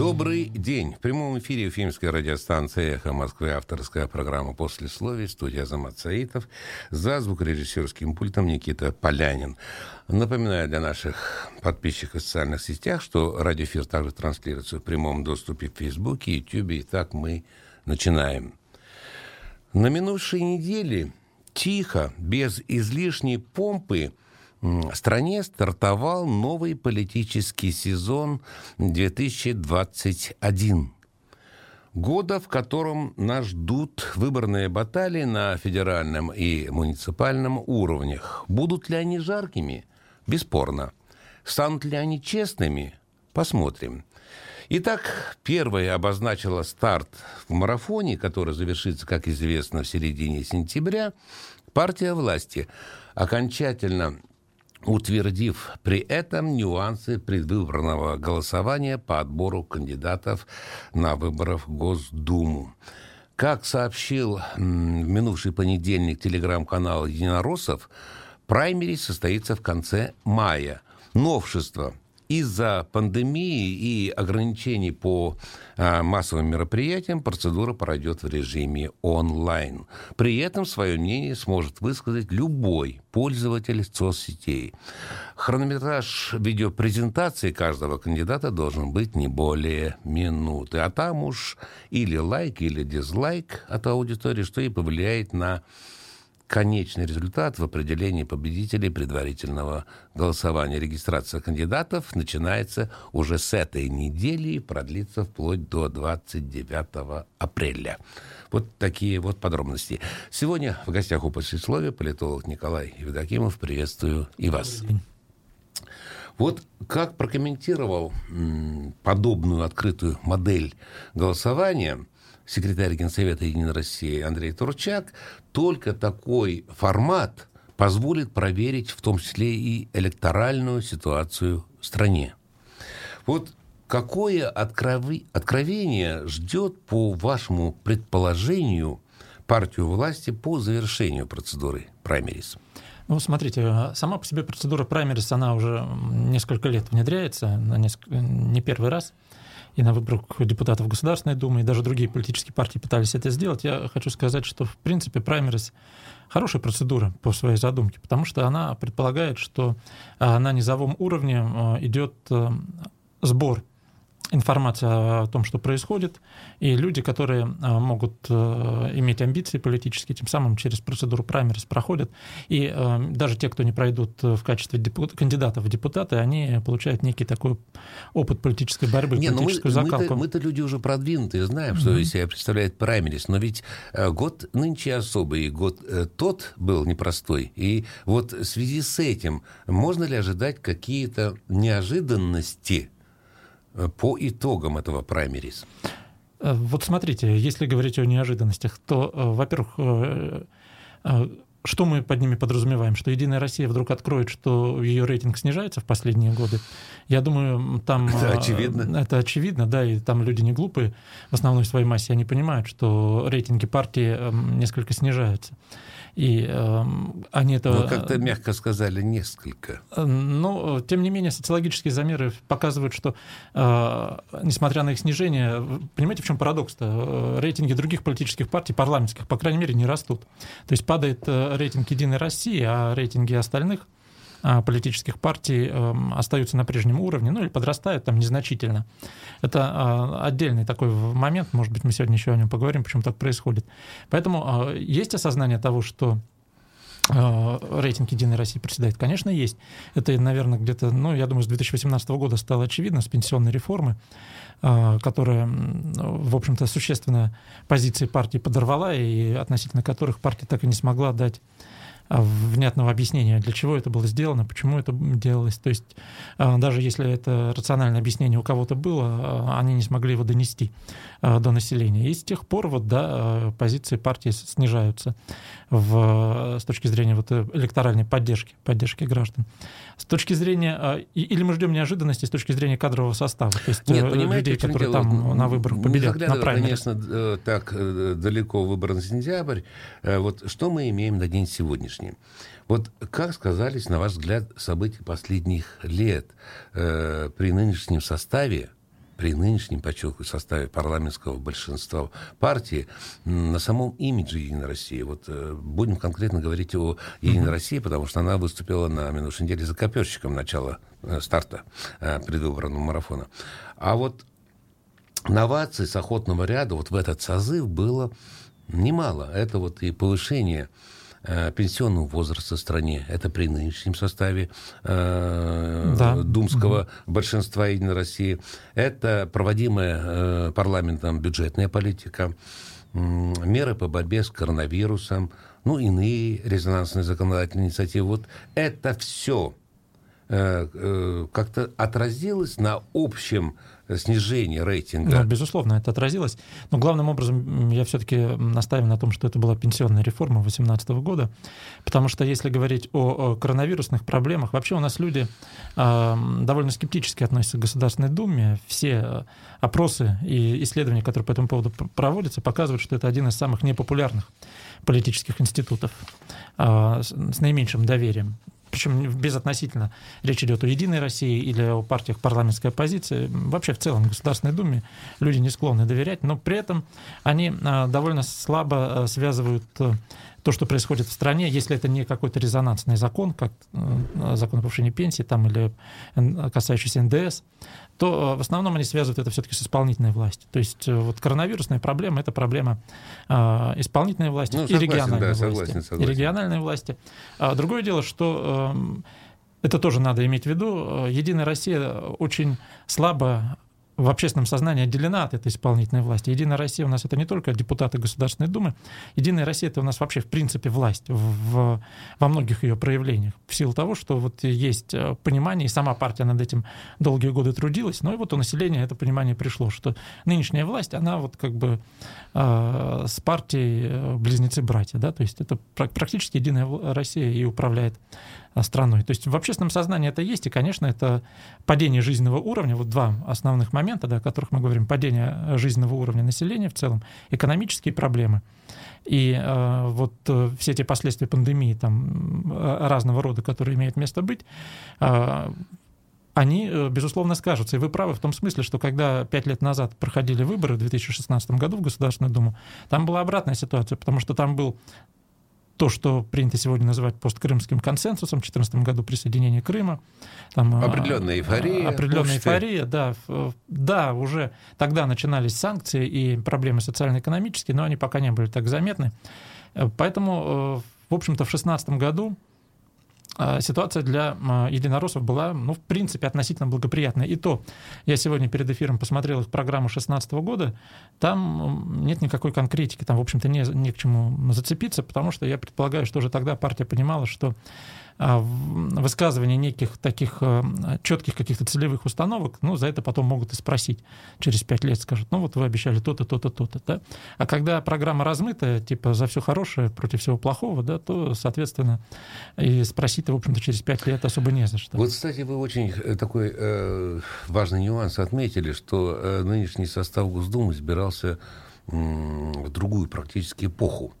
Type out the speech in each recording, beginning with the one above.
Добрый день. В прямом эфире уфимской радиостанции «Эхо Москвы» авторская программа «После словия». Студия Азамат Саитов. За звукорежиссерским пультом Никита Полянин. Напоминаю для наших подписчиков в социальных сетях, что радиоэфир также транслируется в прямом доступе в Фейсбуке, Ютьюбе. Итак, мы начинаем. На минувшей неделе тихо, без излишней помпы – стране стартовал новый политический сезон 2021 года, в котором нас ждут выборные баталии на федеральном и муниципальном уровнях. Будут ли они жаркими? Бесспорно. Станут ли они честными? Посмотрим. Итак, первая обозначила старт в марафоне, который завершится, как известно, в середине сентября. Партия власти окончательно утвердив при этом нюансы предвыборного голосования по отбору кандидатов на выборах в Госдуму. Как сообщил в минувший понедельник телеграм-канал «Единороссов», праймери состоится в конце мая. Новшество – из-за пандемии и ограничений по а, массовым мероприятиям процедура пройдет в режиме онлайн. При этом свое мнение сможет высказать любой пользователь соцсетей. Хронометраж видеопрезентации каждого кандидата должен быть не более минуты. А там уж или лайк, или дизлайк от аудитории, что и повлияет на конечный результат в определении победителей предварительного голосования. Регистрация кандидатов начинается уже с этой недели и продлится вплоть до 29 апреля. Вот такие вот подробности. Сегодня в гостях у послесловия политолог Николай Евдокимов. Приветствую и вас. Вот как прокомментировал подобную открытую модель голосования секретарь Генсовета Единой России Андрей Турчак, только такой формат позволит проверить в том числе и электоральную ситуацию в стране. Вот какое откровение ждет, по вашему предположению, партию власти по завершению процедуры праймерис? Ну, смотрите, сама по себе процедура праймерис, она уже несколько лет внедряется, не первый раз и на выборах депутатов Государственной Думы, и даже другие политические партии пытались это сделать, я хочу сказать, что, в принципе, праймерис хорошая процедура по своей задумке, потому что она предполагает, что а, на низовом уровне а, идет а, сбор информация о том, что происходит, и люди, которые а, могут э, иметь амбиции политические, тем самым через процедуру праймерис проходят, и э, даже те, кто не пройдут в качестве депутат, кандидатов в депутаты, они получают некий такой опыт политической борьбы, не, политическую мы, закалку. Мы-то, мы-то люди уже продвинутые, знаем, что mm-hmm. из себя представляет праймерис, но ведь э, год нынче особый, год тот был непростой, и вот в связи с этим можно ли ожидать какие-то неожиданности Э, по итогам этого праймерис? Э, вот смотрите, если говорить о неожиданностях, то, э, во-первых, что мы под ними подразумеваем? Что Единая Россия вдруг откроет, что ее рейтинг снижается в последние годы? Я думаю, там... Это очевидно. Это очевидно, да, и там люди не глупые в основной своей массе, они понимают, что рейтинги партии несколько снижаются. И э, они это... Ну, как-то мягко сказали, несколько. Но, тем не менее, социологические замеры показывают, что, э, несмотря на их снижение, понимаете, в чем парадокс-то? Рейтинги других политических партий, парламентских, по крайней мере, не растут. То есть падает э, рейтинг «Единой России», а рейтинги остальных – политических партий эм, остаются на прежнем уровне, ну или подрастают там незначительно. Это а, отдельный такой момент, может быть, мы сегодня еще о нем поговорим, почему так происходит. Поэтому а, есть осознание того, что рейтинг «Единой России» проседает? Конечно, есть. Это, наверное, где-то, ну, я думаю, с 2018 года стало очевидно, с пенсионной реформы, которая, в общем-то, существенно позиции партии подорвала, и относительно которых партия так и не смогла дать внятного объяснения, для чего это было сделано, почему это делалось. То есть а, даже если это рациональное объяснение у кого-то было, а, они не смогли его донести а, до населения. И с тех пор вот, да, позиции партии снижаются в, с точки зрения вот электоральной поддержки, поддержки граждан. С точки зрения... Или мы ждем неожиданности с точки зрения кадрового состава, то есть Нет, э, людей, которые дело? там на выборах победят, на конечно, э, так э, далеко выбор на сентябрь. Вот что мы имеем на день сегодняшний? Вот как сказались, на ваш взгляд, события последних лет э, при нынешнем составе при нынешнем, подчеркиваю, составе парламентского большинства партии на самом имидже Единой России. Вот э, будем конкретно говорить о Единой. России, потому что она выступила на минувшей неделе за коперщиком начала э, старта э, предвыборного марафона. А вот новаций с охотного ряда вот в этот созыв было немало. Это вот и повышение пенсионного возраста в стране. Это при нынешнем составе э, да. думского угу. большинства Единой России. Это проводимая э, парламентом бюджетная политика, э, меры по борьбе с коронавирусом, ну, иные резонансные законодательные инициативы. Вот это все э, э, как-то отразилось на общем снижение рейтинга. Да, безусловно, это отразилось. Но главным образом я все-таки настаиваю на том, что это была пенсионная реформа 2018 года, потому что если говорить о коронавирусных проблемах, вообще у нас люди э, довольно скептически относятся к Государственной Думе. Все опросы и исследования, которые по этому поводу проводятся, показывают, что это один из самых непопулярных политических институтов э, с наименьшим доверием причем безотносительно речь идет о Единой России или о партиях парламентской оппозиции, вообще в целом в Государственной Думе люди не склонны доверять, но при этом они а, довольно слабо а, связывают э, то, что происходит в стране, если это не какой-то резонансный закон, как э, закон о повышении пенсии там, или касающийся НДС, то э, в основном они связывают это все-таки с исполнительной властью. То есть э, вот коронавирусная проблема – это проблема исполнительной власти ну, согласен, и региональной да, власти. Согласен, согласен. И региональной власти. А другое дело, что э, это тоже надо иметь в виду. Единая Россия очень слабо в общественном сознании отделена от этой исполнительной власти. Единая Россия у нас это не только депутаты Государственной Думы. Единая Россия это у нас вообще в принципе власть в, в, во многих ее проявлениях. В силу того, что вот есть э, понимание, и сама партия над этим долгие годы трудилась, но и вот у населения это понимание пришло, что нынешняя власть, она вот как бы э, с партией э, близнецы-братья, да, то есть это практически Единая Россия и управляет страной. То есть в общественном сознании это есть, и, конечно, это падение жизненного уровня, вот два основных момента, да, о которых мы говорим, падение жизненного уровня населения в целом, экономические проблемы. И э, вот э, все эти последствия пандемии там, э, разного рода, которые имеют место быть, э, они, э, безусловно, скажутся. И вы правы в том смысле, что когда пять лет назад проходили выборы в 2016 году в Государственную Думу, там была обратная ситуация, потому что там был то, что принято сегодня называть посткрымским консенсусом, в 2014 году присоединение Крыма. Там, а, определенная эйфория. Определенная эйфория, да. Да, уже тогда начинались санкции и проблемы социально-экономические, но они пока не были так заметны. Э, поэтому, э, в общем-то, в 2016 году а, ситуация для а, единороссов была, ну, в принципе, относительно благоприятная. И то, я сегодня перед эфиром посмотрел их программу 2016 года, там нет никакой конкретики, там, в общем-то, не, не к чему зацепиться, потому что я предполагаю, что уже тогда партия понимала, что а, высказывание неких таких э, четких каких-то целевых установок, ну, за это потом могут и спросить через пять лет, скажут, ну, вот вы обещали то-то, то-то, то-то, да. А когда программа размытая, типа, за все хорошее против всего плохого, да, то, соответственно, и спросить-то, в общем-то, через пять лет особо не за что. Вот, кстати, вы очень э, такой э, важный нюанс отметили, что э, нынешний состав Госдумы избирался э, в другую практически эпоху.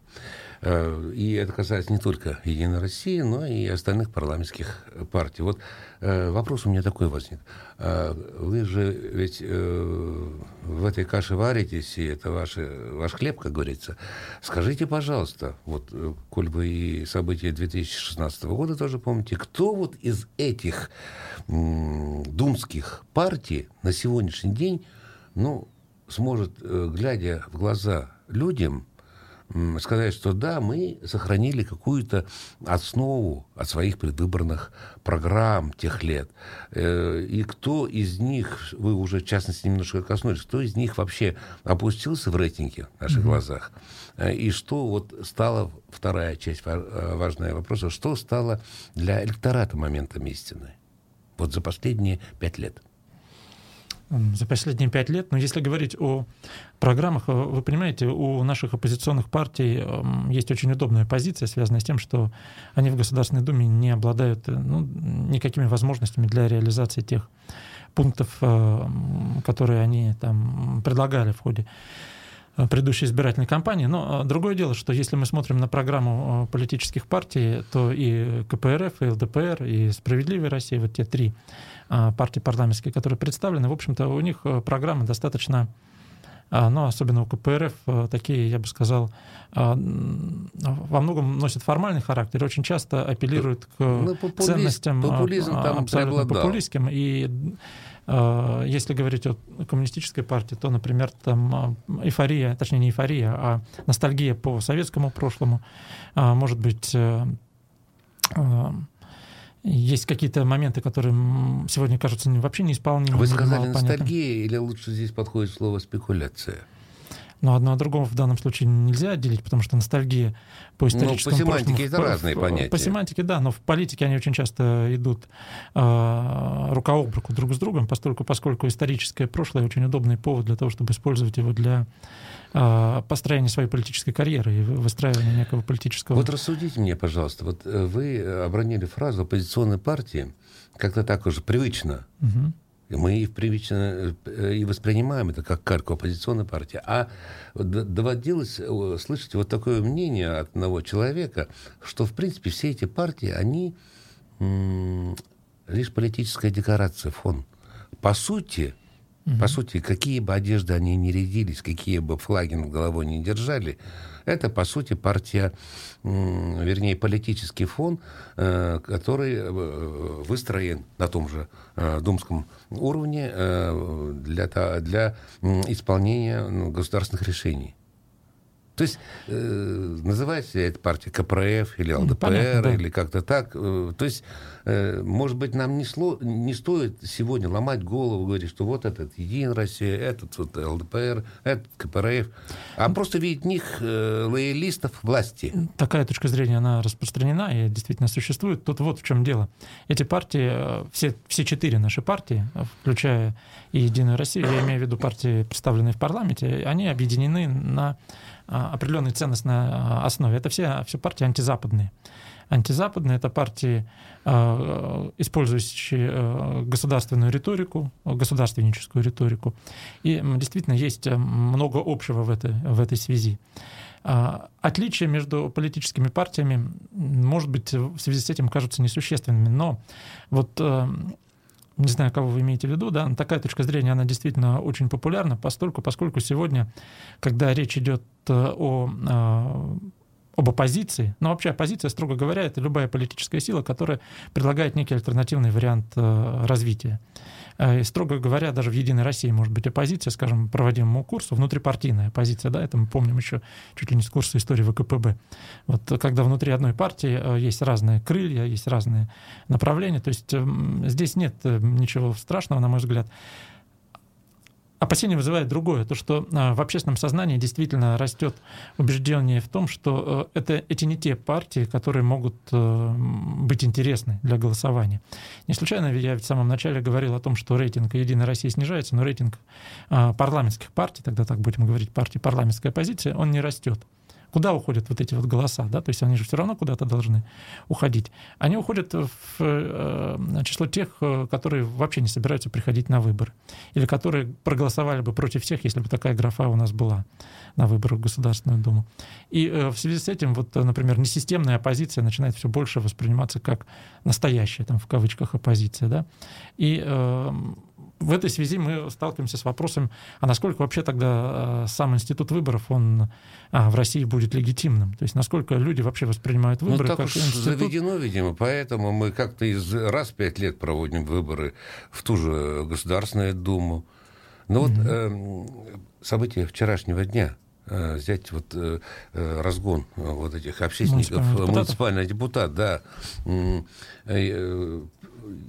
Э, и это касается не только Единой России, но и остальных парламентских партий. Вот э, вопрос у меня такой возник. Э, вы же ведь в этой каше варитесь, и это ваш, ваш хлеб, как говорится. Скажите, пожалуйста, вот, коль вы и события 2016 года тоже помните, кто вот из этих думских партий на сегодняшний день, ну, сможет, глядя в глаза людям, сказать, что да, мы сохранили какую-то основу от своих предвыборных программ тех лет. Э, и кто из них, вы уже в частности немножко коснулись, кто из них вообще опустился в рейтинге в наших mm-hmm. глазах? Э, и что вот стало, вторая часть э, важная вопроса, что стало для электората моментом истины? Вот за последние пять лет за последние пять лет. Но если говорить о программах, э, вы понимаете, у наших оппозиционных партий есть очень удобная позиция, связанная с тем, что они в Государственной Думе не обладают э, ну, никакими возможностями для реализации тех пунктов, э, которые они там предлагали в ходе предыдущей избирательной кампании. Но другое дело, что если мы смотрим на программу политических партий, то и КПРФ, и ЛДПР, и «Справедливая Россия», вот те три партии парламентские, которые представлены, в общем-то, у них программы достаточно но ну, особенно у КПРФ такие, я бы сказал, во многом носят формальный характер, очень часто апеллируют к ну, популист, ценностям популизм там абсолютно популистским. И если говорить о коммунистической партии, то, например, там эйфория, точнее не эйфория, а ностальгия по советскому прошлому, может быть, э, есть какие-то моменты, которые сегодня кажутся вообще неисполнимыми. Вы сказали ностальгия или лучше здесь подходит слово спекуляция? Но одно от другого в данном случае нельзя отделить, потому что ностальгия по историческому ну, по семантике прошлому, это разные понятия. По семантике, да, но в политике они очень часто идут э, рука об руку друг с другом, поскольку, поскольку историческое прошлое очень удобный повод для того, чтобы использовать его для э, построения своей политической карьеры и выстраивания некого политического... Вот рассудите мне, пожалуйста, вот э, вы обронили фразу оппозиционной партии, как-то так уже привычно. Угу мы их привычно э, и воспринимаем это как кальку оппозиционной партии. А доводилось э, слышать вот такое мнение от одного человека, что, в принципе, все эти партии, они лишь политическая декорация, фон. По сути, угу. по сути, какие бы одежды они ни рядились, какие бы флаги над головой не держали, это, по сути, партия, вернее, политический фон, э, который э, выстроен на том же э, думском уровне для, для исполнения ну, государственных решений. То есть э, называется эта партия КПРФ или ЛДПР, Понятно, да. или как-то так. То есть, э, может быть, нам не, сло, не стоит сегодня ломать голову, говорить, что вот этот Единая Россия, этот вот ЛДПР, этот КПРФ, а ну, просто видеть в них э, лоялистов власти. Такая точка зрения, она распространена и действительно существует. Тут вот в чем дело. Эти партии, э, все, все четыре наши партии, включая и Единую Россию, я имею в виду партии, представленные в парламенте, они объединены на определенной ценностной а, основе. Это все, все партии антизападные. Антизападные — это партии, а, использующие государственную риторику, государственническую риторику. И действительно есть много общего в этой, в этой связи. Отличия между политическими партиями, может быть, в связи с этим кажутся несущественными, но вот не знаю, кого вы имеете в виду, да, но такая точка зрения, она действительно очень популярна, поскольку, поскольку сегодня, когда речь идет э, о э, об оппозиции. Но вообще оппозиция, строго говоря, это любая политическая сила, которая предлагает некий альтернативный вариант э, развития. И, строго говоря, даже в «Единой России» может быть оппозиция, скажем, проводимому курсу, внутрипартийная оппозиция, да, это мы помним еще чуть ли не с курса истории ВКПБ. Вот когда внутри одной партии есть разные крылья, есть разные направления, то есть эм, здесь нет ничего страшного, на мой взгляд. Опасение вызывает другое, то, что а, в общественном сознании действительно растет убеждение в том, что э, это, эти не те партии, которые могут э, быть интересны для голосования. Не случайно я в самом начале говорил о том, что рейтинг «Единой России» снижается, но рейтинг а, парламентских партий, тогда так будем говорить, партии парламентской оппозиции, он не растет. Куда уходят вот эти вот голоса, да, то есть они же все равно куда-то должны уходить. Они уходят в э, число тех, э, которые вообще не собираются приходить на выборы, или которые проголосовали бы против всех, если бы такая графа у нас была на выборах в Государственную Думу. И э, в связи с этим, вот, например, несистемная оппозиция начинает все больше восприниматься как настоящая, там, в кавычках, оппозиция, да, и в этой связи мы сталкиваемся с вопросом, а насколько вообще тогда э, сам институт выборов, он а, в России будет легитимным? То есть насколько люди вообще воспринимают выборы ну, так как уж институт? заведено, видимо, поэтому мы как-то из раз в пять лет проводим выборы в ту же Государственную Думу. Но вот mm-hmm. э, события вчерашнего дня, э, взять вот э, э разгон вот этих общественников, муниципальный депутат, да,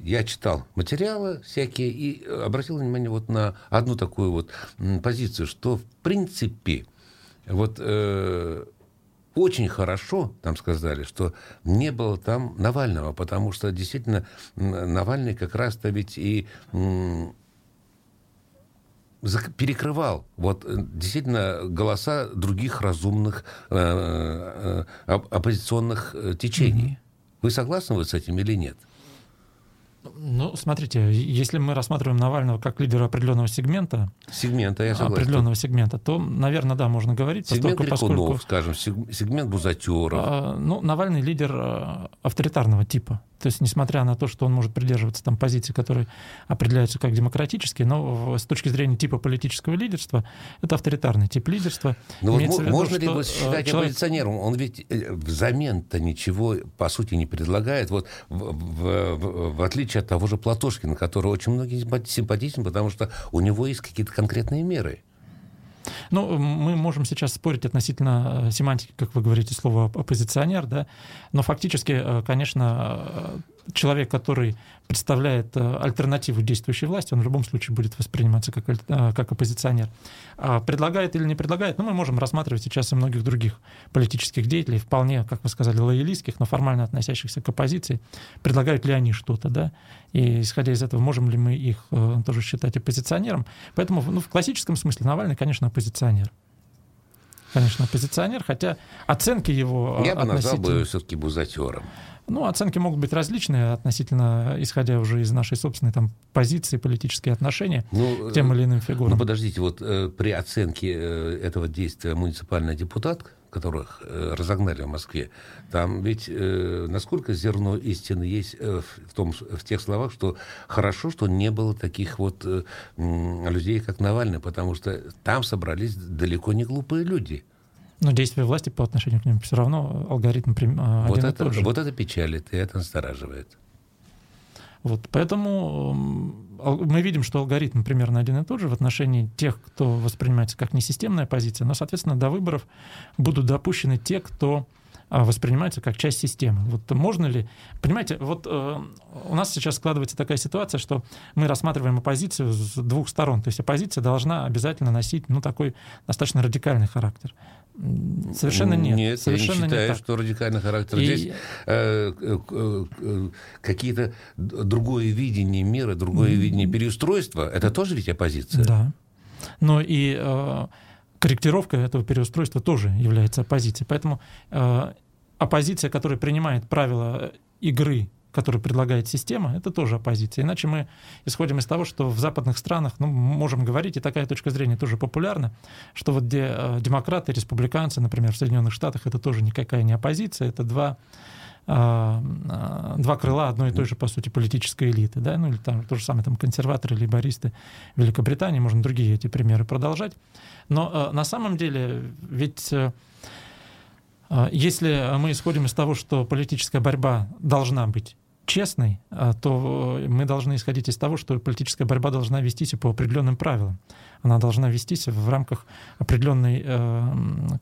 я читал материалы всякие и обратил внимание вот на одну такую вот позицию, что в принципе вот э, очень хорошо, там сказали, что не было там Навального, потому что действительно Навальный как раз-то ведь и перекрывал вот э, действительно голоса других разумных э, э, оппозиционных течений. Mm-hmm. Вы согласны вот с этим или нет? Ну, смотрите, если мы рассматриваем Навального как лидера определенного сегмента, сегмента, я согласен. определенного сегмента, то, наверное, да, можно говорить. Сегмент поскольку, поскольку, скажем, сегмент бузатеров. А, ну, Навальный лидер а, авторитарного типа. То есть, несмотря на то, что он может придерживаться там позиций, которые определяются как демократические, но с точки зрения типа политического лидерства, это авторитарный тип лидерства. Но вот виду, можно ли его считать человек... оппозиционером? Он ведь э, взамен-то ничего, по сути, не предлагает. Вот в, в, в, в отличие от того же Платошкина, который очень многим симпатичен, потому что у него есть какие-то конкретные меры. Ну, мы можем сейчас спорить относительно э, семантики, как вы говорите, слова оппозиционер, да, но фактически, э, конечно, э, человек, который представляет э, альтернативу действующей власти, он в любом случае будет восприниматься как, э, как оппозиционер. А предлагает или не предлагает, ну, мы можем рассматривать сейчас и многих других политических деятелей, вполне, как вы сказали, лоялистских, но формально относящихся к оппозиции. Предлагают ли они что-то, да? И исходя из этого, можем ли мы их э, тоже считать оппозиционером? Поэтому ну, в классическом смысле Навальный, конечно, оппозиционер конечно, оппозиционер, хотя оценки его... Я бы назвал бы все-таки бузатером. Ну, оценки могут быть различные относительно, исходя уже из нашей собственной там, позиции, политические отношения ну, к тем или иным фигурам. Ну, подождите, вот э, при оценке э, этого действия муниципальный депутат, которых э, разогнали в Москве, там ведь э, насколько зерно истины есть э, в, том, в тех словах, что хорошо, что не было таких вот э, людей, как Навальный, потому что там собрались далеко не глупые люди. Но действия власти по отношению к ним все равно алгоритм а, вот один это, и тот же. Вот это печалит, и это настораживает. Вот, поэтому мы видим, что алгоритм примерно один и тот же в отношении тех, кто воспринимается как несистемная позиция, но, соответственно, до выборов будут допущены те, кто а, воспринимается как часть системы. Вот можно ли... Понимаете, вот э, у нас сейчас складывается такая ситуация, что мы рассматриваем оппозицию с двух сторон. То есть оппозиция должна обязательно носить ну, такой достаточно радикальный характер. Совершенно нет. Нет, совершенно я не считаю, не что радикальный характер. И... Здесь э, э, э, какие-то другое видение мира, другое mm. видение переустройства. Это тоже ведь оппозиция. Да. Но и э, корректировка этого переустройства тоже является оппозицией. Поэтому э, оппозиция, которая принимает правила игры который предлагает система, это тоже оппозиция. Иначе мы исходим из того, что в западных странах, ну, можем говорить, и такая точка зрения тоже популярна, что вот где э, демократы, республиканцы, например, в Соединенных Штатах, это тоже никакая не оппозиция, это два э, э, два крыла одной и той же, по сути, политической элиты, да, ну или там то же самое, там, консерваторы, лейбористы Великобритании, можно другие эти примеры продолжать. Но на самом деле ведь если мы исходим из того, что политическая борьба должна быть честной, а, то э, мы должны исходить из того, что политическая борьба должна вестись по определенным правилам. Она должна вестись в рамках определенной э,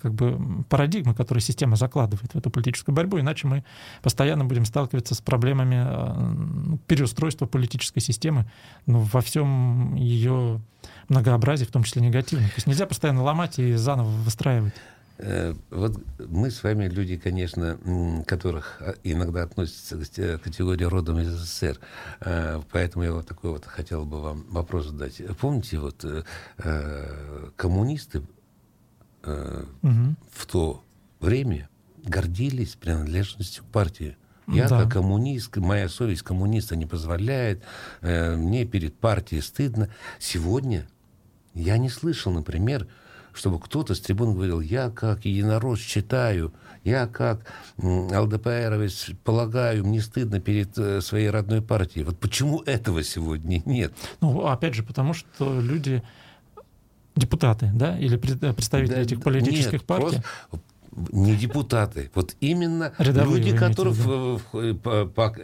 как бы, парадигмы, которую система закладывает в эту политическую борьбу, иначе мы постоянно будем сталкиваться с проблемами э, переустройства политической системы ну, во всем ее многообразии, в том числе негативном. То есть нельзя постоянно ломать и заново выстраивать. Э, вот мы с вами люди, конечно, которых а, иногда относятся к категории родом из СССР, э, поэтому я вот такой вот хотел бы вам вопрос задать. Помните, вот э, коммунисты угу. в то время гордились принадлежностью к партии. Я да. как коммунист, моя совесть коммуниста не позволяет, мне перед партией стыдно. Сегодня я не слышал, например, чтобы кто-то с трибун говорил, я как единорос считаю, я как ЛДПРовец полагаю, мне стыдно перед э, своей родной партией. Вот почему этого сегодня нет? Ну, опять же, потому что люди депутаты, да, или представители да, этих политических нет, партий. Просто не депутаты, вот именно Рядовые, люди, которые в, в, по, по,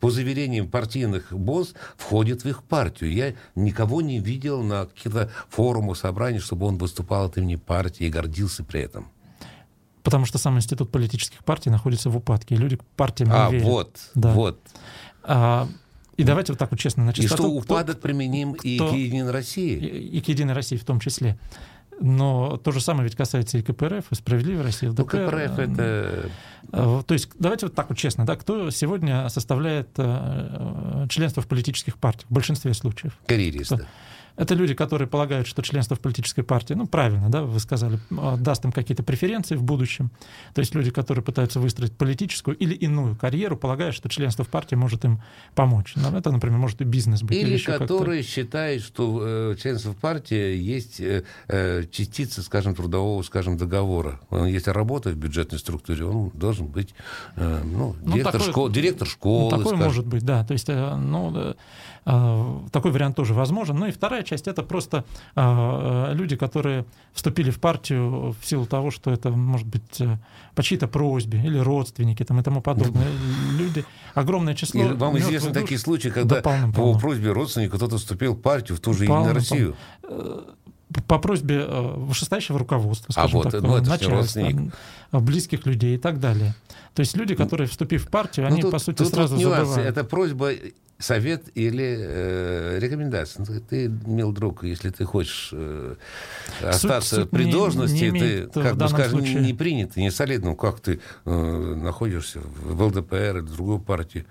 по заверениям партийных босс входят в их партию. Я никого не видел на каких-то форумах, собраниях, чтобы он выступал от имени партии и гордился при этом. Потому что сам институт политических партий находится в упадке, и люди к партиям а, верят. вот, да. вот. А, и давайте вот так вот честно на чистоту. И что упадок кто, применим кто, и к Единой России. И, и к Единой России в том числе. Но то же самое ведь касается и КПРФ, и «Справедливой России», ЛДПР. Ну, КПРФ — это... Э, то есть давайте вот так вот честно, да, кто сегодня составляет э, членство в политических партиях в большинстве случаев? Карьеристы. Это люди, которые полагают, что членство в политической партии, ну, правильно, да, вы сказали, а, даст им какие-то преференции в будущем. То есть люди, которые пытаются выстроить политическую или иную карьеру, полагают, что членство в партии может им помочь. Ну, это, например, может и бизнес быть. Или, или которые считают, что э, членство в партии есть э, э, частица, скажем, трудового, скажем, договора. Если работает в бюджетной структуре, он должен быть э, ну, ну директор, ну, такой, школ, директор школы. Ну, такой скажем. может быть, да. То есть, э, ну, такой вариант тоже возможен. Ну и вторая часть это просто э, люди, которые вступили в партию в силу того, что это может быть э, по чьей-то просьбе или родственники там, и тому подобное. Люди, огромное число. И вам известны такие случаи, когда да, полным, по просьбе родственника кто-то вступил в партию, в ту же Единую Россию? Полным по просьбе э, вышестоящего руководства, а скажем а вот, так, ну, начальства, близких людей и так далее. То есть люди, которые, вступив в партию, ну, они, тут, по сути, тут, сразу тут забывают. Это просьба, совет или э, рекомендация. Ну, ты, мил друг, если ты хочешь э, остаться суть, при должности, не, не ты, как бы скажем, случае. не принято, не солидно. Ну, как ты э, находишься в ЛДПР или в другой партии?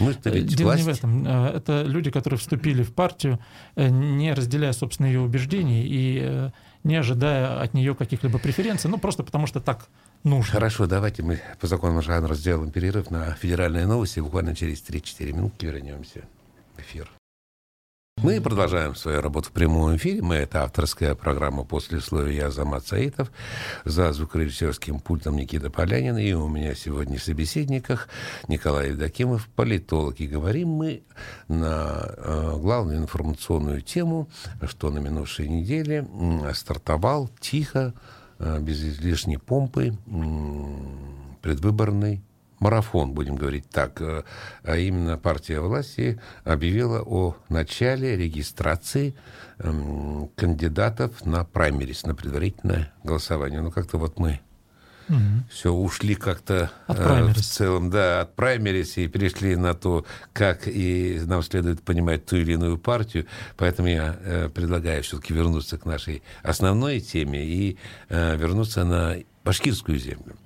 Э, Дело власть. не в этом. Э, это люди, которые вступили в партию, э, не разделяя, собственно, ее убеждений и не ожидая от нее каких-либо преференций, ну, просто потому что так нужно. Хорошо, давайте мы по закону жанра сделаем перерыв на федеральные новости. Буквально через 3-4 минутки вернемся в эфир. Мы продолжаем свою работу в прямом эфире. Мы это авторская программа «После условия» Азамат Саитов. За звукорежиссерским пультом Никита Полянин. И у меня сегодня в собеседниках Николай Евдокимов, политолог. И говорим мы на э, главную информационную тему, что на минувшей неделе стартовал тихо, э, без излишней помпы, предвыборный марафон, будем говорить так, э, а именно партия власти объявила о начале регистрации эм, кандидатов на праймерис, на предварительное голосование. Ну, как-то вот мы угу. все ушли как-то э, в целом, да, от праймерис и перешли на то, как и нам следует понимать ту или иную партию. Поэтому я э, предлагаю все-таки вернуться к нашей основной теме и э, вернуться на башкирскую землю.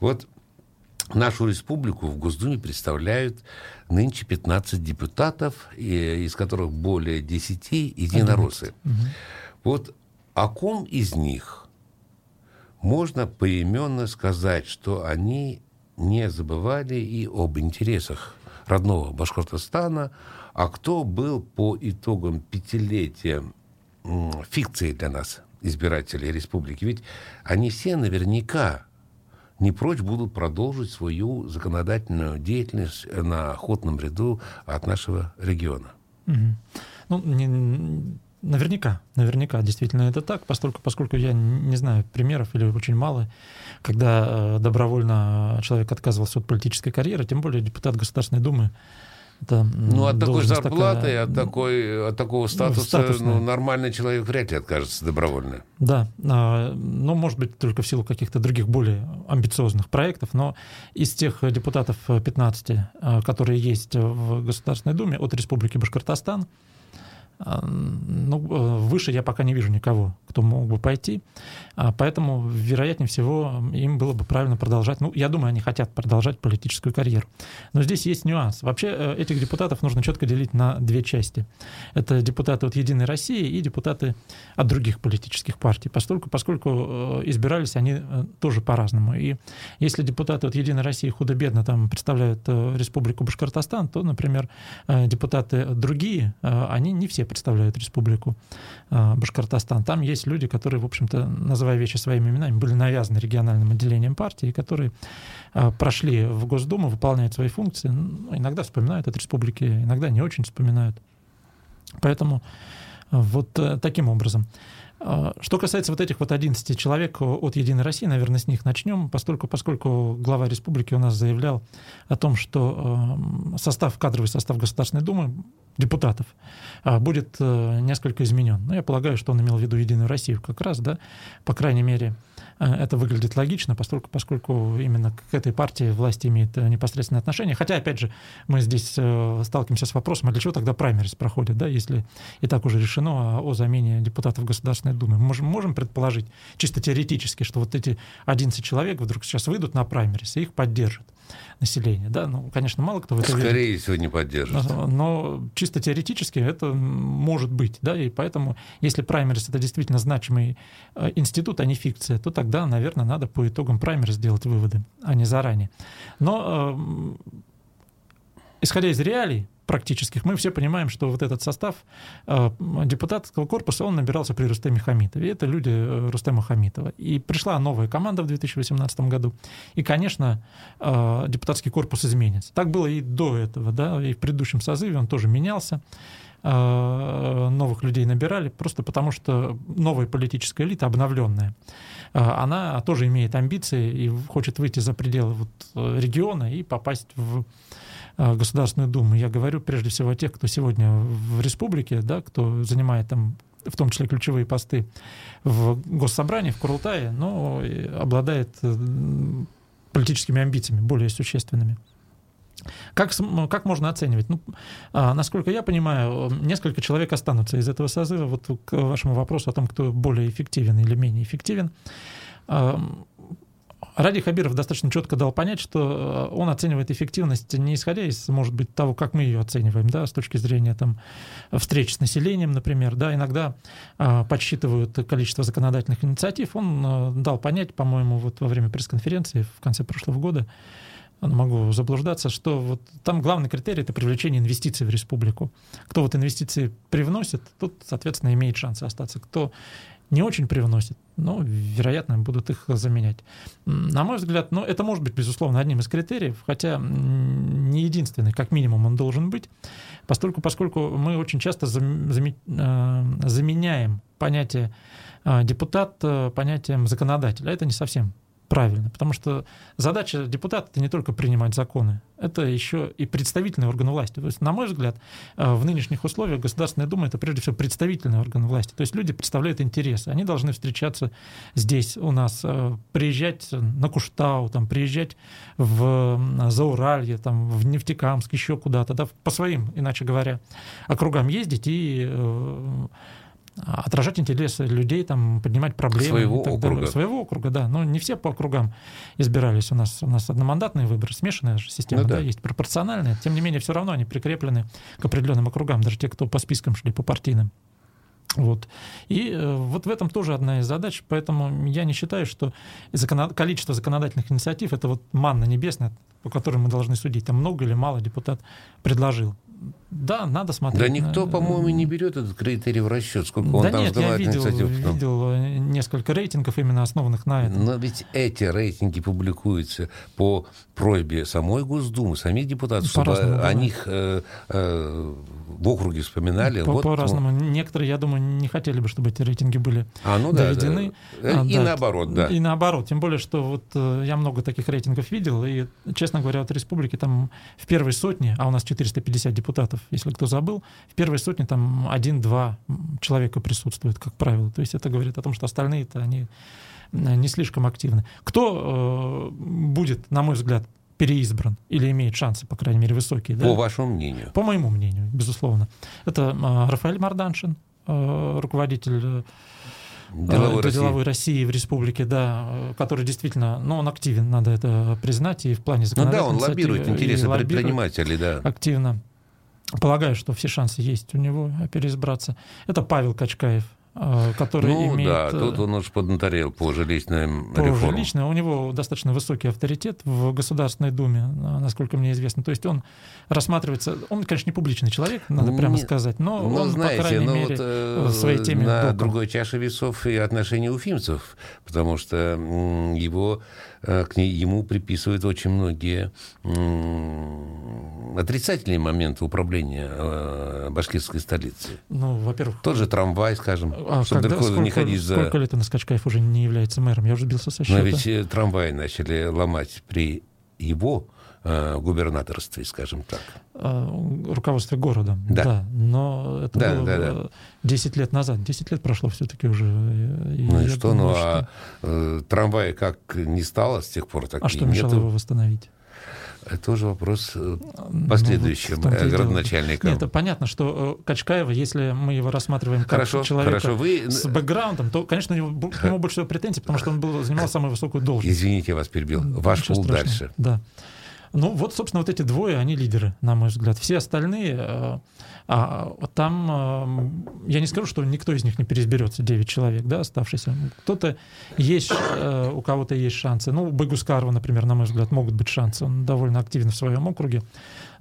Вот Нашу республику в Госдуме представляют нынче 15 депутатов, из которых более 10 единороссы. Угу. Вот о ком из них можно поименно сказать, что они не забывали и об интересах родного Башкортостана, а кто был по итогам пятилетия фикцией для нас, избирателей республики. Ведь они все наверняка не прочь будут продолжить свою законодательную деятельность на охотном ряду от нашего региона. Угу. Ну, не, наверняка, наверняка действительно это так, поскольку, поскольку я не знаю примеров или очень мало, когда э, добровольно человек отказывался от политической карьеры, тем более депутат Государственной Думы это ну, от такой зарплаты, такая... от, такой, от такого статуса ну, нормальный человек вряд ли откажется добровольно. Да, а, ну, может быть, только в силу каких-то других более амбициозных проектов, но из тех депутатов 15, а, которые есть в Государственной Думе от Республики Башкортостан, а, ну, выше я пока не вижу никого, кто мог бы пойти. А, поэтому, вероятнее всего, им было бы правильно продолжать. Ну, я думаю, они хотят продолжать политическую карьеру. Но здесь есть нюанс. Вообще, э, этих депутатов нужно четко делить на две части. Это депутаты от «Единой России» и депутаты от других политических партий, поскольку, поскольку э, избирались они тоже по-разному. И если депутаты от «Единой России» худо-бедно там представляют Республику Башкортостан, то, например, депутаты другие, они не все представляют Республику Башкортостан. Там есть люди, которые, в общем-то, называя вещи своими именами, были навязаны региональным отделением партии, которые а, прошли в Госдуму, выполняют свои функции, иногда вспоминают от республики, иногда не очень вспоминают. Поэтому а, вот э, таким образом. А, что касается вот этих вот 11 человек от «Единой России», наверное, с них начнем, поскольку, поскольку глава республики у нас заявлял о том, что состав, кадровый состав Государственной Думы депутатов а, будет э, несколько изменен. Но я полагаю, что он имел в виду Единую Россию как раз, да, по крайней мере, э, это выглядит логично, поскольку, поскольку именно к этой партии власть имеет непосредственное отношение. Хотя, опять же, мы здесь сталкиваемся с вопросом, а для чего тогда праймерис проходит, да, если и так уже решено о замене депутатов Государственной Думы. Мы можем, можем предположить чисто теоретически, что вот эти 11 человек вдруг сейчас выйдут на праймерис и их поддержат население. Да? Ну, конечно, мало кто в это Скорее верит. всего не поддержит. Но чисто теоретически это может быть. Да? И поэтому, если праймерис — это действительно значимый э, институт, а не фикция, то тогда, наверное, надо по итогам праймерис сделать выводы, а не заранее. Но исходя из реалий, практических, мы все понимаем, что вот этот состав э, депутатского корпуса, он набирался при Рустеме Хамитове. Это люди э, Рустема Хамитова. И пришла новая команда в 2018 году. И, конечно, э, депутатский корпус изменится. Так было и до этого, да, и в предыдущем созыве он тоже менялся новых людей набирали, просто потому что новая политическая элита, обновленная, она тоже имеет амбиции и хочет выйти за пределы вот региона и попасть в Э, Государственную Думу. Я говорю прежде всего о тех, кто сегодня в республике, да, кто занимает там в том числе ключевые посты в Госсобрании, в Курултае, но обладает э, политическими амбициями более существенными. Как, как можно оценивать? Ну, а, насколько я понимаю, несколько человек останутся из этого созыва. Вот к вашему вопросу о том, кто более эффективен или менее эффективен. Ради Хабиров достаточно четко дал понять, что э, он оценивает эффективность не исходя из, может быть, того, как мы ее оцениваем, да, с точки зрения там, встреч с населением, например, да, иногда а, подсчитывают количество законодательных инициатив. Он а, дал понять, по-моему, вот во время пресс-конференции в конце прошлого года, могу заблуждаться, что вот там главный критерий — это привлечение инвестиций в республику. Кто вот инвестиции привносит, тот, соответственно, имеет шансы остаться. Кто не очень привносит, но, вероятно, будут их заменять. На мой взгляд, ну, это может быть, безусловно, одним из критериев, хотя не единственный, как минимум он должен быть, поскольку, поскольку мы очень часто э, заменяем понятие э, депутат э, понятием законодателя. Это не совсем правильно, потому что задача депутата это не только принимать законы, это еще и представительный орган власти. То есть, на мой взгляд, э, в нынешних условиях Государственная Дума это прежде всего представительный орган власти. То есть люди представляют интересы, они должны встречаться здесь у нас, э, приезжать на Куштау, там, приезжать в Зауралье, там, в Нефтекамск, еще куда-то, да, по своим, иначе говоря, округам ездить и э, отражать интересы людей, там, поднимать проблемы. Своего округа. Далее. Своего округа, да. Но не все по округам избирались. У нас, у нас одномандатные выборы, смешанная же система, ну, да. да, есть пропорциональная. Тем не менее, все равно они прикреплены к определенным округам, даже те, кто по спискам шли, по партийным. Вот. И э, вот в этом тоже одна из задач, поэтому я не считаю, что количество законодательных инициатив — это вот манна небесная, по которой мы должны судить, там много или мало депутат предложил. Да, надо смотреть. Да никто, по-моему, не берет этот критерий в расчет, сколько он да там нет, я видел, видел э, несколько рейтингов, именно основанных на этом. Но ведь эти рейтинги публикуются по просьбе самой Госдумы, самих депутатов, чтобы да. о них э, э, в округе вспоминали. По, вот, по-разному. Вот. Некоторые, я думаю, не хотели бы, чтобы эти рейтинги были а, ну, доведены. Да, да. И а, да. наоборот, да. И наоборот. Тем более, что вот э, я много таких рейтингов видел, и, честно говоря, от республики там в первой сотне, а у нас 450 депутатов, если кто забыл, в первой сотне там один-два человека присутствует, как правило. То есть это говорит о том, что остальные-то они э, не слишком активны. Кто э, будет, на мой взгляд, переизбран или имеет шансы, по крайней мере, высокие. По да? вашему мнению? По моему мнению, безусловно. Это э, Рафаэль Марданшин, э, руководитель э, деловой, России. деловой России в республике, да, который действительно, ну, он активен, надо это признать, и в плане законодательства. Ну да, он лоббирует интересы предпринимателей, да. Активно. Полагаю, что все шансы есть у него переизбраться. Это Павел Качкаев, Э, который ну, имеет... да, тут он уж поднаторел по жилищным по реформам. жилищным. У него достаточно высокий авторитет в Государственной Думе, насколько мне известно. То есть он рассматривается... Он, конечно, не публичный человек, надо ну, прямо сказать, но ну, он, знаете, по крайней ну, мере, вот, в своей теме На доктор. другой чаше весов и отношения уфимцев, потому что его Э, к ней, ему приписывают очень многие отрицательные моменты управления э, башкирской столицы. Ну, во-первых... Тот же трамвай, скажем, а чтобы когда, сколько, не ходить за... Сколько лет на Скачкаев уже не является мэром? Я уже сбился со счета. Но ведь э, трамваи начали ломать при его э, губернаторстве, скажем так. Руководстве городом, да. да. Но это да, было да, да. 10 лет назад. 10 лет прошло все-таки уже. Ну и что, думаю, ну а что... трамвая как не стало с тех пор, так а и что мешало нету. его восстановить? Это уже вопрос э, последующим ну, вот э, градоначальникам. Нет, это понятно, что э, Качкаева, если мы его рассматриваем как хорошо, человека хорошо. Вы... с бэкграундом, то, конечно, у него, к нему больше всего претензий, потому что он был, занимал самую высокую должность. Извините, я вас перебил. Ваш пул дальше. Да. Ну, вот, собственно, вот эти двое, они лидеры, на мой взгляд. Все остальные а там, я не скажу, что никто из них не переизберется, 9 человек, да, оставшиеся. Кто-то есть, э, у кого-то есть шансы. Ну, у например, на мой взгляд, могут быть шансы. Он довольно активен в своем округе.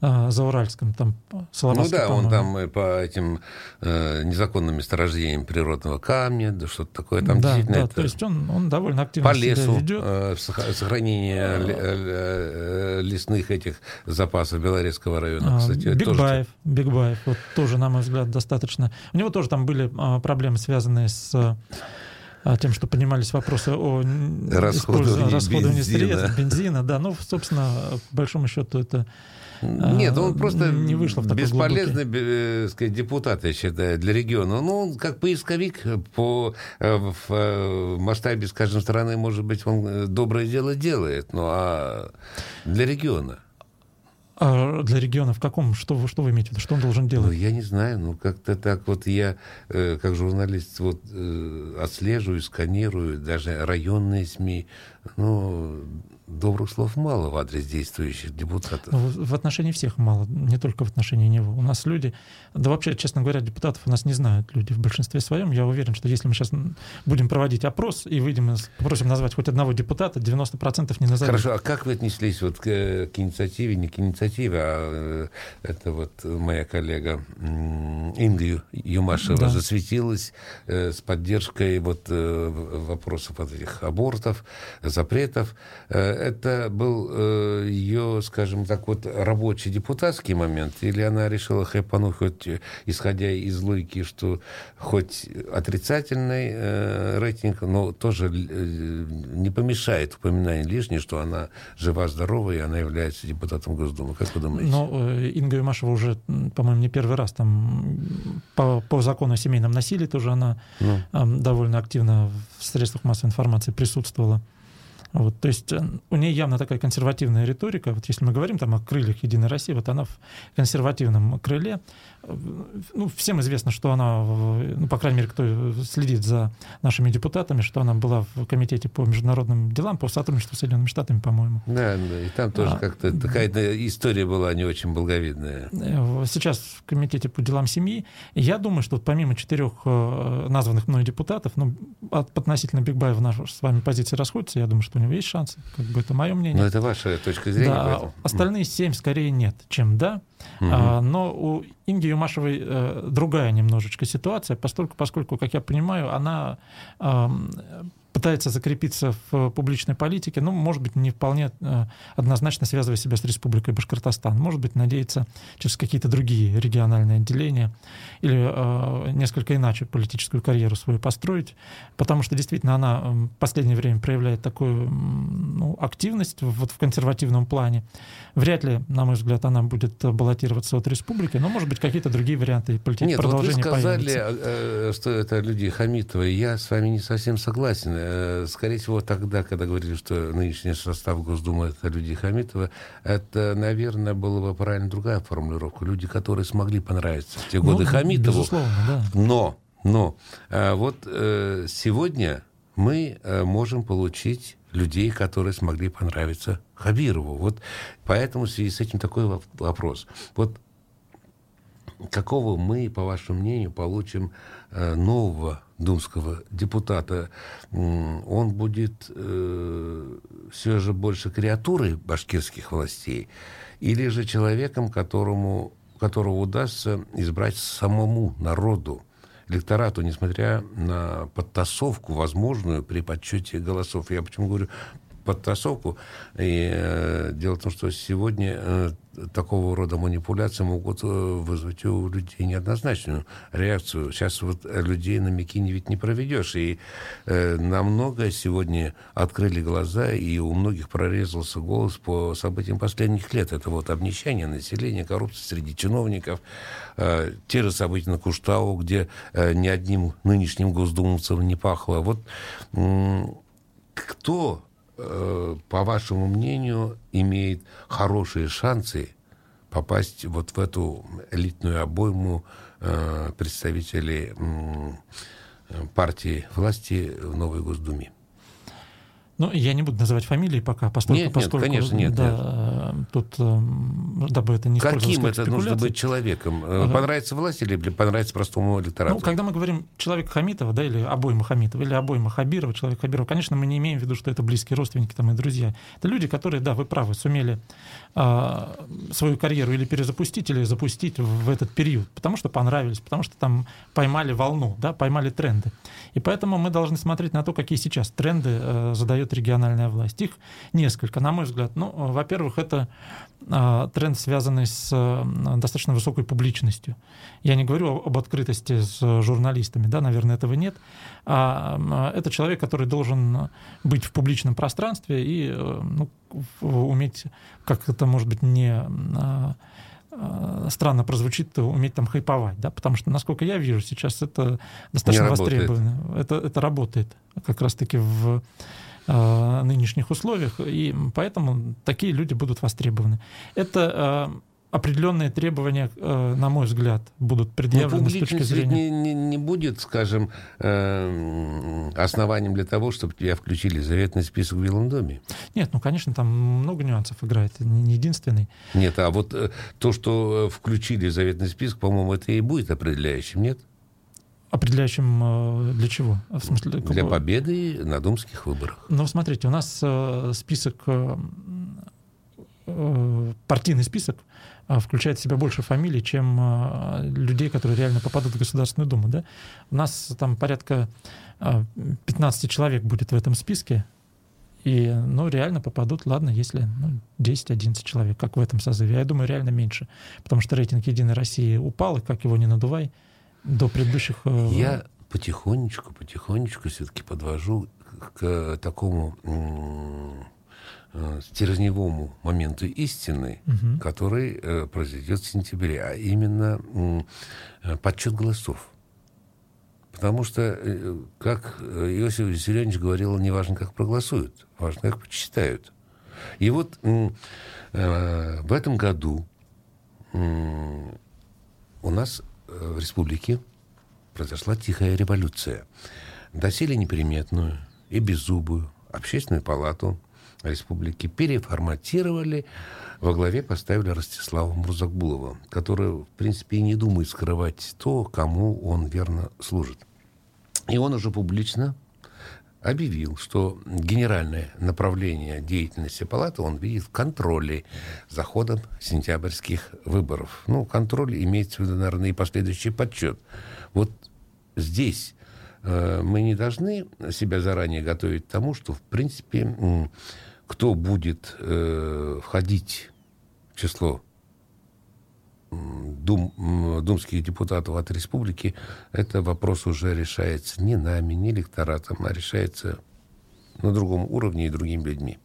А, за Уральском, там Ну да, он там э, по этим э, незаконным месторождениям природного камня, да что-то такое, там да, действительно да, это... то есть он, он довольно активно по лесу, ведет. Э, сохранение э, лесных этих запасов Белорецкого района, а, кстати. Бигбаев, тоже... Бигбаев, вот тоже, на мой взгляд, достаточно. У него тоже там были а, проблемы, связанные с а, тем, что поднимались вопросы о расходовании, расходовании бензина. средств, бензина, да, ну, собственно, по большому счету это нет, он просто не вышло в бесполезный глубокий. Э, сказать, депутат, я считаю, для региона. Ну, он как поисковик по, э, в э, масштабе, скажем, страны, может быть, он доброе дело делает, ну а для региона? А для региона в каком? Что, вы, что вы имеете в виду? Что он должен делать? Ну, я не знаю. Ну, как-то так вот я, э, как журналист, вот э, отслеживаю, сканирую даже районные СМИ. Ну, добрых слов мало в адрес действующих депутатов. Ну, в отношении всех мало, не только в отношении него. У нас люди, да вообще, честно говоря, депутатов у нас не знают люди в большинстве своем. Я уверен, что если мы сейчас будем проводить опрос и выйдем попросим назвать хоть одного депутата, 90% не назовут. Хорошо, а как вы отнеслись вот к, к инициативе, не к инициативе, а э, это вот моя коллега Инга Юмашева да. засветилась э, с поддержкой вот э, вопросов вот этих абортов, запретов это был э, ее, скажем так, вот рабочий депутатский момент, или она решила хэпануть, хоть исходя из логики, что хоть отрицательный э, рейтинг, но тоже э, не помешает упоминание лишнее, что она жива-здорова, и она является депутатом Госдумы. Как вы думаете? Ну, э, Инга Юмашева уже, по-моему, не первый раз там по, по закону о семейном насилии тоже она ну. э, довольно активно в средствах массовой информации присутствовала. Вот, то есть э, у нее явно такая консервативная риторика. Вот если мы говорим там о крыльях Единой России, вот она в консервативном крыле ну, всем известно, что она, ну, по крайней мере, кто следит за нашими депутатами, что она была в комитете по международным делам, по сотрудничеству с Соединенными Штатами, по-моему. Да, да, и там тоже а, как-то такая история была не очень благовидная. Э, сейчас в комитете по делам семьи. Я думаю, что помимо четырех э, названных мной депутатов, ну, от, относительно Бигбаева наша с вами позиция расходится, я думаю, что него есть шансы. Как бы это мое мнение. Но это ваша точка зрения. Да, остальные семь скорее нет, чем да. Угу. А, но у Инги Юмашевой э, другая немножечко ситуация, поскольку, поскольку, как я понимаю, она э, пытается закрепиться в публичной политике, ну, может быть, не вполне э, однозначно связывая себя с Республикой Башкортостан. Может быть, надеяться через какие-то другие региональные отделения или э, несколько иначе политическую карьеру свою построить, потому что действительно она в последнее время проявляет такую ну, активность вот в консервативном плане. Вряд ли, на мой взгляд, она будет баллотироваться от республики, но, может быть, какие-то другие варианты политики Нет, продолжения вот вы сказали, появятся. Э, что это люди Хамитова, я с вами не совсем согласен Э, скорее всего, тогда, когда говорили, что нынешний состав Госдумы это люди Хамитова, это, наверное, была бы правильно другая формулировка. Люди, которые смогли понравиться в те ну, годы Хамитову. Безусловно, да. Но, но э, вот э, сегодня мы можем получить людей, которые смогли понравиться Хабирову. Вот поэтому в связи с этим такой вопрос. Вот какого мы, по вашему мнению, получим нового думского депутата, он будет э, все же больше креатурой башкирских властей или же человеком, которому, которого удастся избрать самому народу, электорату, несмотря на подтасовку возможную при подсчете голосов. Я почему говорю подтасовку. И э, дело в том, что сегодня э, такого рода манипуляции могут э, вызвать у людей неоднозначную реакцию. Сейчас вот людей на Микине ведь не проведешь. И э, на многое сегодня открыли глаза, и у многих прорезался голос по событиям последних лет. Это вот обнищание населения, коррупция среди чиновников, э, те же события на Куштау, где э, ни одним нынешним госдумовцем не пахло. Вот э, кто Э, по вашему мнению, имеет хорошие шансы попасть вот в эту элитную обойму э, представителей партии власти в Новой Госдуме? Ну, я не буду называть фамилии пока, поскольку... Нет, поскольку нет, конечно, нет. Да, нет. Тут, эм, дабы это не Каким это нужно быть человеком? Ага. Понравится власти или понравится простому электорату? Ну, когда мы говорим человек Хамитова, да, или обойма Хамитова, или обойма Хабирова, человек Хабирова, конечно, мы не имеем в виду, что это близкие родственники там, и друзья. Это люди, которые, да, вы правы, сумели а, свою карьеру или перезапустить, или запустить в этот период, потому что понравились, потому что там поймали волну, да, поймали тренды. И поэтому мы должны смотреть на то, какие сейчас тренды э, задает региональная власть. Их несколько, на мой взгляд. Ну, во-первых, это э, тренд, связанный с э, достаточно высокой публичностью. Я не говорю об открытости с журналистами, да, наверное, этого нет. А это человек, который должен быть в публичном пространстве и ну, уметь, как это может быть не Э, странно прозвучит, уметь там хайповать, да, потому что, насколько я вижу, сейчас это достаточно востребовано. Это, это работает как раз-таки в э, нынешних условиях, и поэтому такие люди будут востребованы. Это э, определенные требования, э, на мой взгляд, будут предъявлены с точки зрения... Не, не, не будет, скажем, э, основанием для того, чтобы тебя включили в заветный список в Белом доме? Нет, ну, конечно, там много нюансов играет, не единственный. Нет, а вот э, то, что включили в заветный список, по-моему, это и будет определяющим, нет? Определяющим для чего? В смысле, для победы на думских выборах. Ну, смотрите, у нас список, партийный список включает в себя больше фамилий, чем а, людей, которые реально попадут в Государственную Думу. Да? У нас там порядка 15 а, человек будет в этом списке, и, ну, реально попадут, ладно, если ну, 10-11 человек, как в этом созыве. Я думаю, реально меньше, потому что рейтинг «Единой России» упал, и как его не надувай, до предыдущих... Э, Я потихонечку, потихонечку все-таки подвожу к такому э, стержневому моменту истины, угу. который э, произойдет в сентябре, а именно э, подсчет голосов. Потому что, э, как Иосиф Виссарионович говорил, не важно, как проголосуют, важно, как почитают. И вот э, в этом году э, у нас э, в республике произошла тихая революция. Досели неприметную и беззубую общественную палату – республики переформатировали, во главе поставили Ростислава Мурзакбулова, который, в принципе, и не думает скрывать то, кому он верно служит. И он уже публично объявил, что генеральное направление деятельности палаты он видит в контроле за ходом сентябрьских выборов. Ну, контроль имеется в виду, наверное, и последующий подсчет. Вот здесь э, мы не должны себя заранее готовить к тому, что, в принципе, кто будет э, входить в число дум, думских депутатов от республики, это вопрос уже решается не нами, не электоратом, а решается на другом уровне и другими людьми.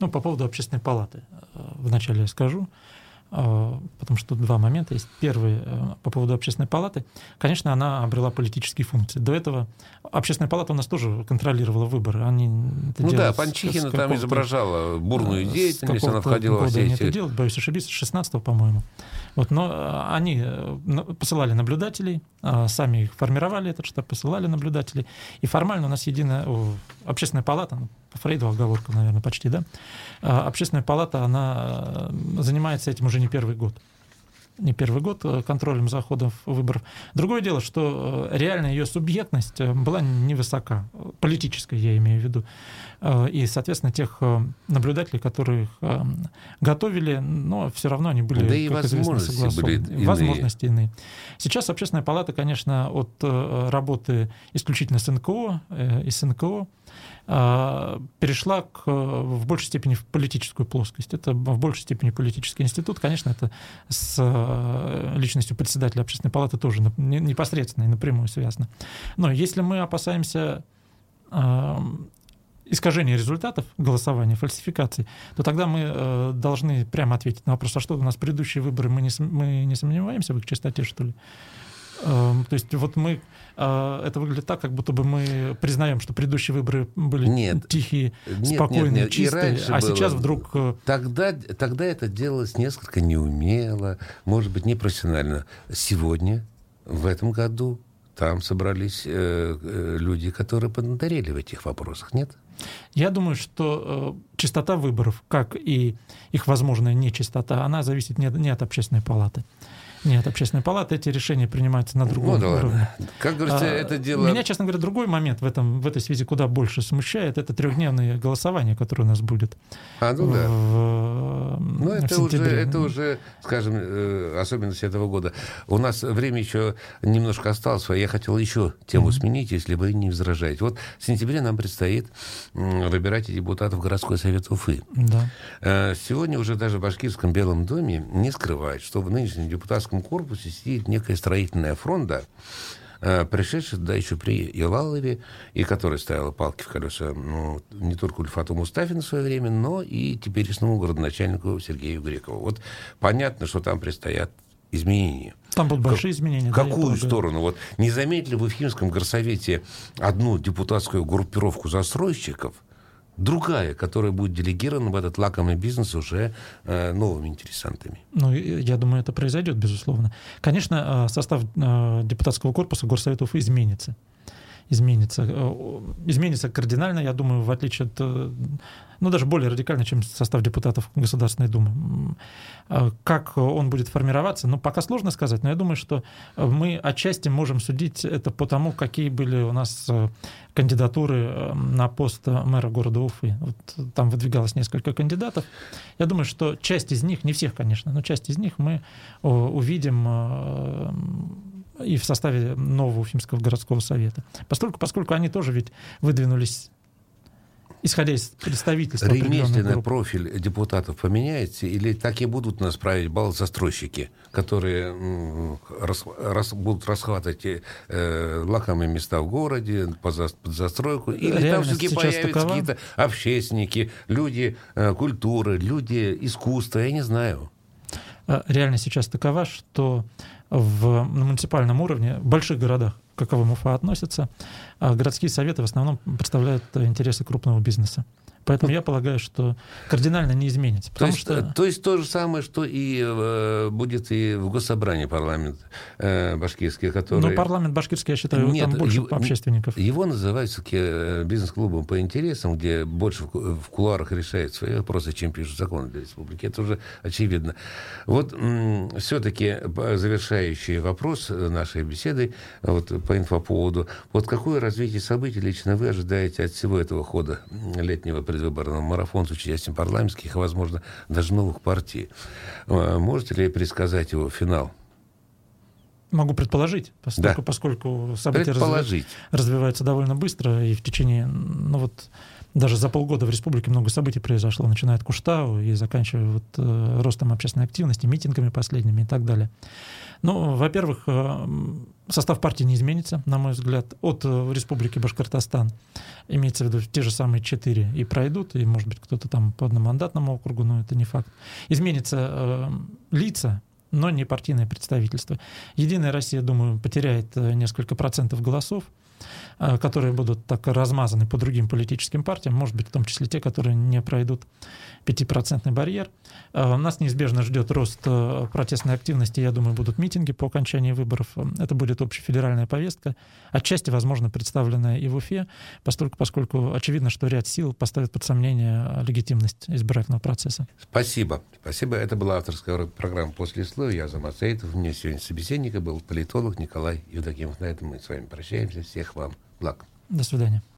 Ну, по поводу общественной палаты. Э, вначале я скажу. А, потому что два момента есть. Первый э, по поводу общественной палаты. Конечно, она обрела политические функции. До этого общественная палата у нас тоже контролировала выборы. Они ну да, Панчихина там изображала бурную деятельность, она входила во все эти... это делают, боюсь ошибиться, с 16 по-моему. Вот, но э, они э, посылали наблюдателей, сами их формировали, этот штаб, посылали наблюдателей. И формально у нас единая общественная палата, ну, по Фрейду оговорка, наверное, почти, да, общественная палата, она занимается этим уже не первый год. не первый год контролем заходов выборов. Другое дело, что реально ее субъектность была невысока, политическая я имею в виду. И, соответственно, тех наблюдателей, которые готовили, но все равно они были, да и как возможности известно, были иные. Возможности иные. Сейчас общественная палата, конечно, от работы исключительно с НКО и с НКО а, перешла к, в большей степени в политическую плоскость. Это в большей степени политический институт. Конечно, это с э, личностью председателя общественной палаты тоже непосредственно и напрямую связано. Но если мы опасаемся искажения результатов голосования, фальсификаций, то тогда мы э, должны прямо ответить на вопрос, а что у нас предыдущие выборы, мы не, мы не сомневаемся в их чистоте, что ли? Эм, то есть вот мы, э, это выглядит так, как будто бы мы признаем, что предыдущие выборы были нет, тихие, нет, спокойные, нет, нет. чистые, а было. сейчас вдруг... Э, тогда, тогда это делалось несколько неумело, может быть, непрофессионально. Сегодня, в этом году, там собрались э, э люди, которые поднаторели в этих вопросах, нет? Я думаю, что э, частота выборов, как и их возможная нечистота, она зависит не, не от общественной палаты. Нет, общественной палаты эти решения принимаются на другом ну, уровне. Ладно. Как говорится, а, это дело... Меня, честно говоря, другой момент в, этом, в этой связи куда больше смущает. Это трехдневное голосование, которое у нас будет. А, ну да. В, ну, это, в уже, это уже, скажем, э, особенность этого года. У нас время еще немножко осталось, а я хотел еще тему mm-hmm. сменить, если вы не возражаете. Вот в сентябре нам предстоит выбирать депутатов городской совет Уфы. Да. Э, сегодня уже даже в Башкирском Белом доме не скрывают, что в нынешнем депутатском Курганском корпусе сидит некая строительная фронта, э, пришедшая да еще при Елалове, и которая ставила палки в колеса ну, не только Ульфату Мустафину в свое время, но и теперешнему городоначальнику Сергею Грекову. Вот понятно, что там предстоят изменения. Там будут большие как, изменения. Какую да, сторону? Вот не заметили вы в Химском горсовете одну депутатскую группировку застройщиков – другая, которая будет делегирована в этот лакомый бизнес уже э, новыми интересантами. Ну, я думаю, это произойдет, безусловно. Конечно, э, состав э, депутатского корпуса горсоветов изменится изменится. Э, изменится кардинально, я думаю, в отличие от, э, ну, даже более радикально, чем состав депутатов Государственной Думы. Э, как он будет формироваться, ну, пока сложно сказать, но я думаю, что мы отчасти можем судить это по тому, какие были у нас кандидатуры на пост мэра города Уфы. Вот там выдвигалось несколько кандидатов. Я думаю, что часть из них, не всех, конечно, но часть из них мы увидим и в составе нового Уфимского городского совета. Поскольку, поскольку они тоже ведь выдвинулись исходя из представительства Ремесленный профиль депутатов поменяется, или так и будут нас править бал застройщики, которые рас, рас, будут расхватывать э, лакомые места в городе под, за, под застройку, или Реальность там все-таки появятся какие-то общественники, люди э, культуры, люди искусства, я не знаю. Э, реальность сейчас такова, что в, на муниципальном уровне, в больших городах, к каковым Уфа относится, а городские советы в основном представляют интересы крупного бизнеса. Поэтому я полагаю, что кардинально не изменится. То есть, что... то есть то же самое, что и э, будет и в Госсобрании парламент э, башкирский, который... Но парламент башкирский, я считаю, Нет, там больше его, общественников. Его называют все-таки э, бизнес-клубом по интересам, где больше в, в кулуарах решают свои вопросы, чем пишут законы для республики. Это уже очевидно. Вот все-таки завершающий вопрос нашей беседы вот, по инфоповоду. Вот какое развитие событий лично вы ожидаете от всего этого хода летнего предвыборный марафон с участием парламентских и, возможно, даже новых партий. А, можете ли предсказать его финал? Могу предположить, поскольку, да. поскольку события разви... развиваются довольно быстро, и в течение, ну вот, даже за полгода в республике много событий произошло, начиная от Куштау и заканчивая вот, э, ростом общественной активности, митингами последними и так далее. Ну, во-первых, э, состав партии не изменится, на мой взгляд, от э, Республики Башкортостан. Имеется в виду, те же самые четыре и пройдут, и, может быть, кто-то там по одномандатному округу, но это не факт. Изменится э, лица, но не партийное представительство. Единая Россия, думаю, потеряет несколько процентов голосов. Которые будут так размазаны по другим политическим партиям, может быть, в том числе те, которые не пройдут 5% барьер. Нас неизбежно ждет рост протестной активности, я думаю, будут митинги по окончании выборов. Это будет общефедеральная повестка, отчасти, возможно, представленная и в Уфе, поскольку, поскольку очевидно, что ряд сил поставит под сомнение легитимность избирательного процесса. Спасибо. Спасибо. Это была авторская программа «После слова». Я Азамат Саитов. У меня сегодня собеседника был политолог Николай Евдокимов. На этом мы с вами прощаемся. Всех вам благ. До свидания.